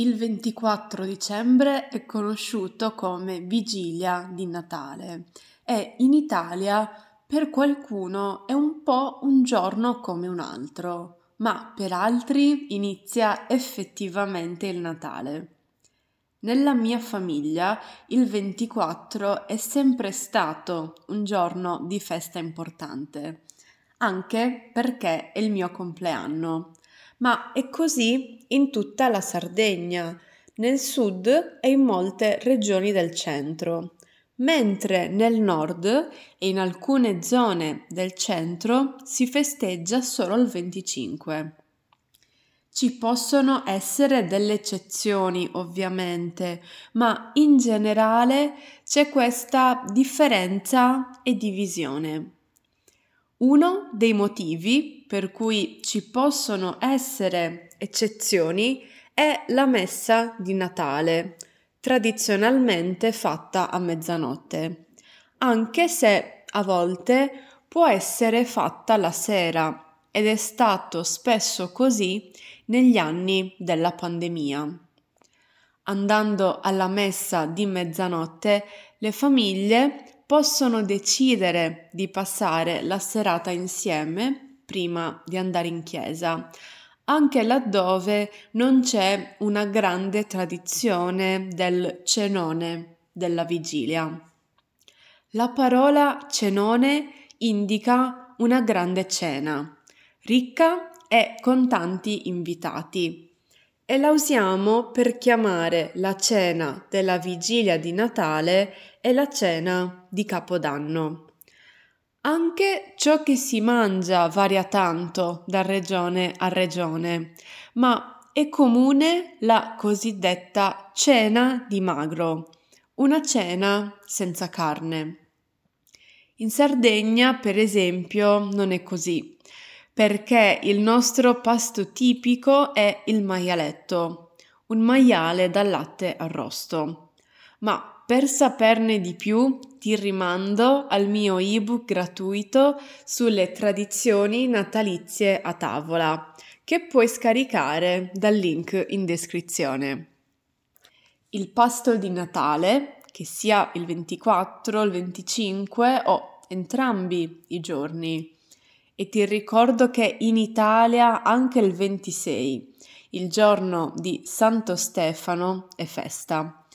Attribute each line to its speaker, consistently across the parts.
Speaker 1: Il 24 dicembre è conosciuto come vigilia di Natale e in Italia per qualcuno è un po' un giorno come un altro, ma per altri inizia effettivamente il Natale. Nella mia famiglia il 24 è sempre stato un giorno di festa importante, anche perché è il mio compleanno ma è così in tutta la Sardegna, nel sud e in molte regioni del centro, mentre nel nord e in alcune zone del centro si festeggia solo il 25. Ci possono essere delle eccezioni, ovviamente, ma in generale c'è questa differenza e divisione. Uno dei motivi per cui ci possono essere eccezioni è la messa di Natale, tradizionalmente fatta a mezzanotte, anche se a volte può essere fatta la sera ed è stato spesso così negli anni della pandemia. Andando alla messa di mezzanotte, le famiglie possono decidere di passare la serata insieme prima di andare in chiesa, anche laddove non c'è una grande tradizione del cenone della vigilia. La parola cenone indica una grande cena, ricca e con tanti invitati e la usiamo per chiamare la cena della vigilia di Natale e la cena di Capodanno. Anche ciò che si mangia varia tanto da regione a regione, ma è comune la cosiddetta cena di magro, una cena senza carne. In Sardegna, per esempio, non è così perché il nostro pasto tipico è il maialetto, un maiale dal latte arrosto. Ma per saperne di più ti rimando al mio ebook gratuito sulle tradizioni natalizie a tavola, che puoi scaricare dal link in descrizione. Il pasto di Natale, che sia il 24, il 25 o entrambi i giorni, e ti ricordo che in Italia anche il 26, il giorno di Santo Stefano, è festa.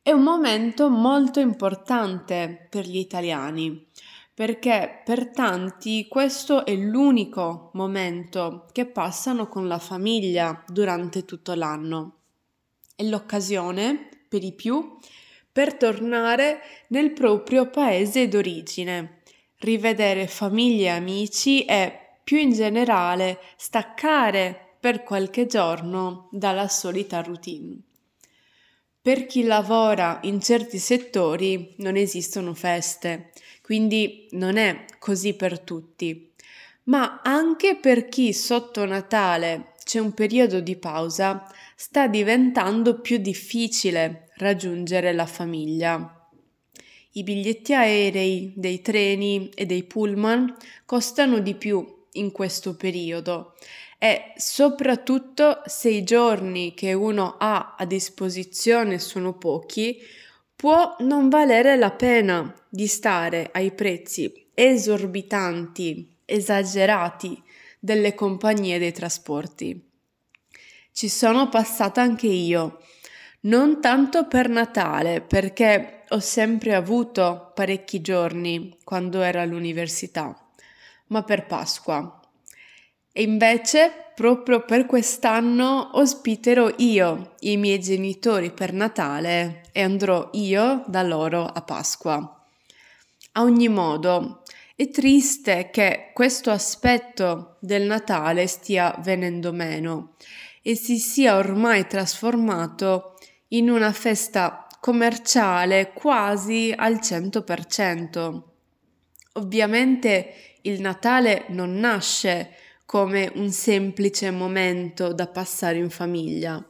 Speaker 1: È un momento molto importante per gli italiani perché per tanti questo è l'unico momento che passano con la famiglia durante tutto l'anno. È l'occasione, per i più, per tornare nel proprio paese d'origine rivedere famiglie e amici e, più in generale, staccare per qualche giorno dalla solita routine. Per chi lavora in certi settori non esistono feste, quindi non è così per tutti, ma anche per chi sotto Natale c'è un periodo di pausa, sta diventando più difficile raggiungere la famiglia. I biglietti aerei, dei treni e dei pullman costano di più in questo periodo e soprattutto se i giorni che uno ha a disposizione sono pochi, può non valere la pena di stare ai prezzi esorbitanti, esagerati delle compagnie dei trasporti. Ci sono passata anche io, non tanto per Natale, perché ho sempre avuto parecchi giorni quando ero all'università, ma per Pasqua. E invece, proprio per quest'anno, ospiterò io i miei genitori per Natale e andrò io da loro a Pasqua. A ogni modo, è triste che questo aspetto del Natale stia venendo meno e si sia ormai trasformato in una festa commerciale quasi al 100%. Ovviamente il Natale non nasce come un semplice momento da passare in famiglia,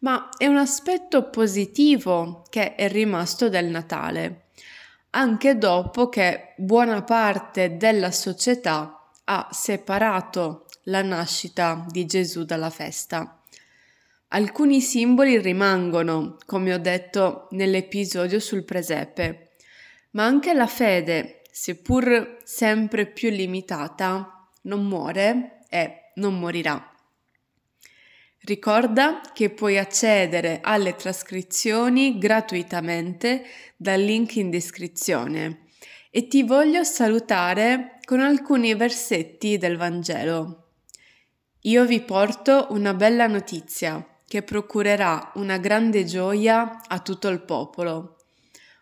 Speaker 1: ma è un aspetto positivo che è rimasto del Natale, anche dopo che buona parte della società ha separato la nascita di Gesù dalla festa. Alcuni simboli rimangono, come ho detto nell'episodio sul presepe, ma anche la fede, seppur sempre più limitata, non muore e non morirà. Ricorda che puoi accedere alle trascrizioni gratuitamente dal link in descrizione e ti voglio salutare con alcuni versetti del Vangelo. Io vi porto una bella notizia che procurerà una grande gioia a tutto il popolo.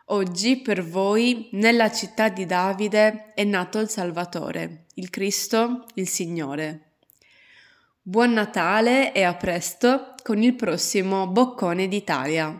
Speaker 1: Oggi per voi nella città di Davide è nato il Salvatore, il Cristo, il Signore. Buon Natale e a presto con il prossimo Boccone d'Italia.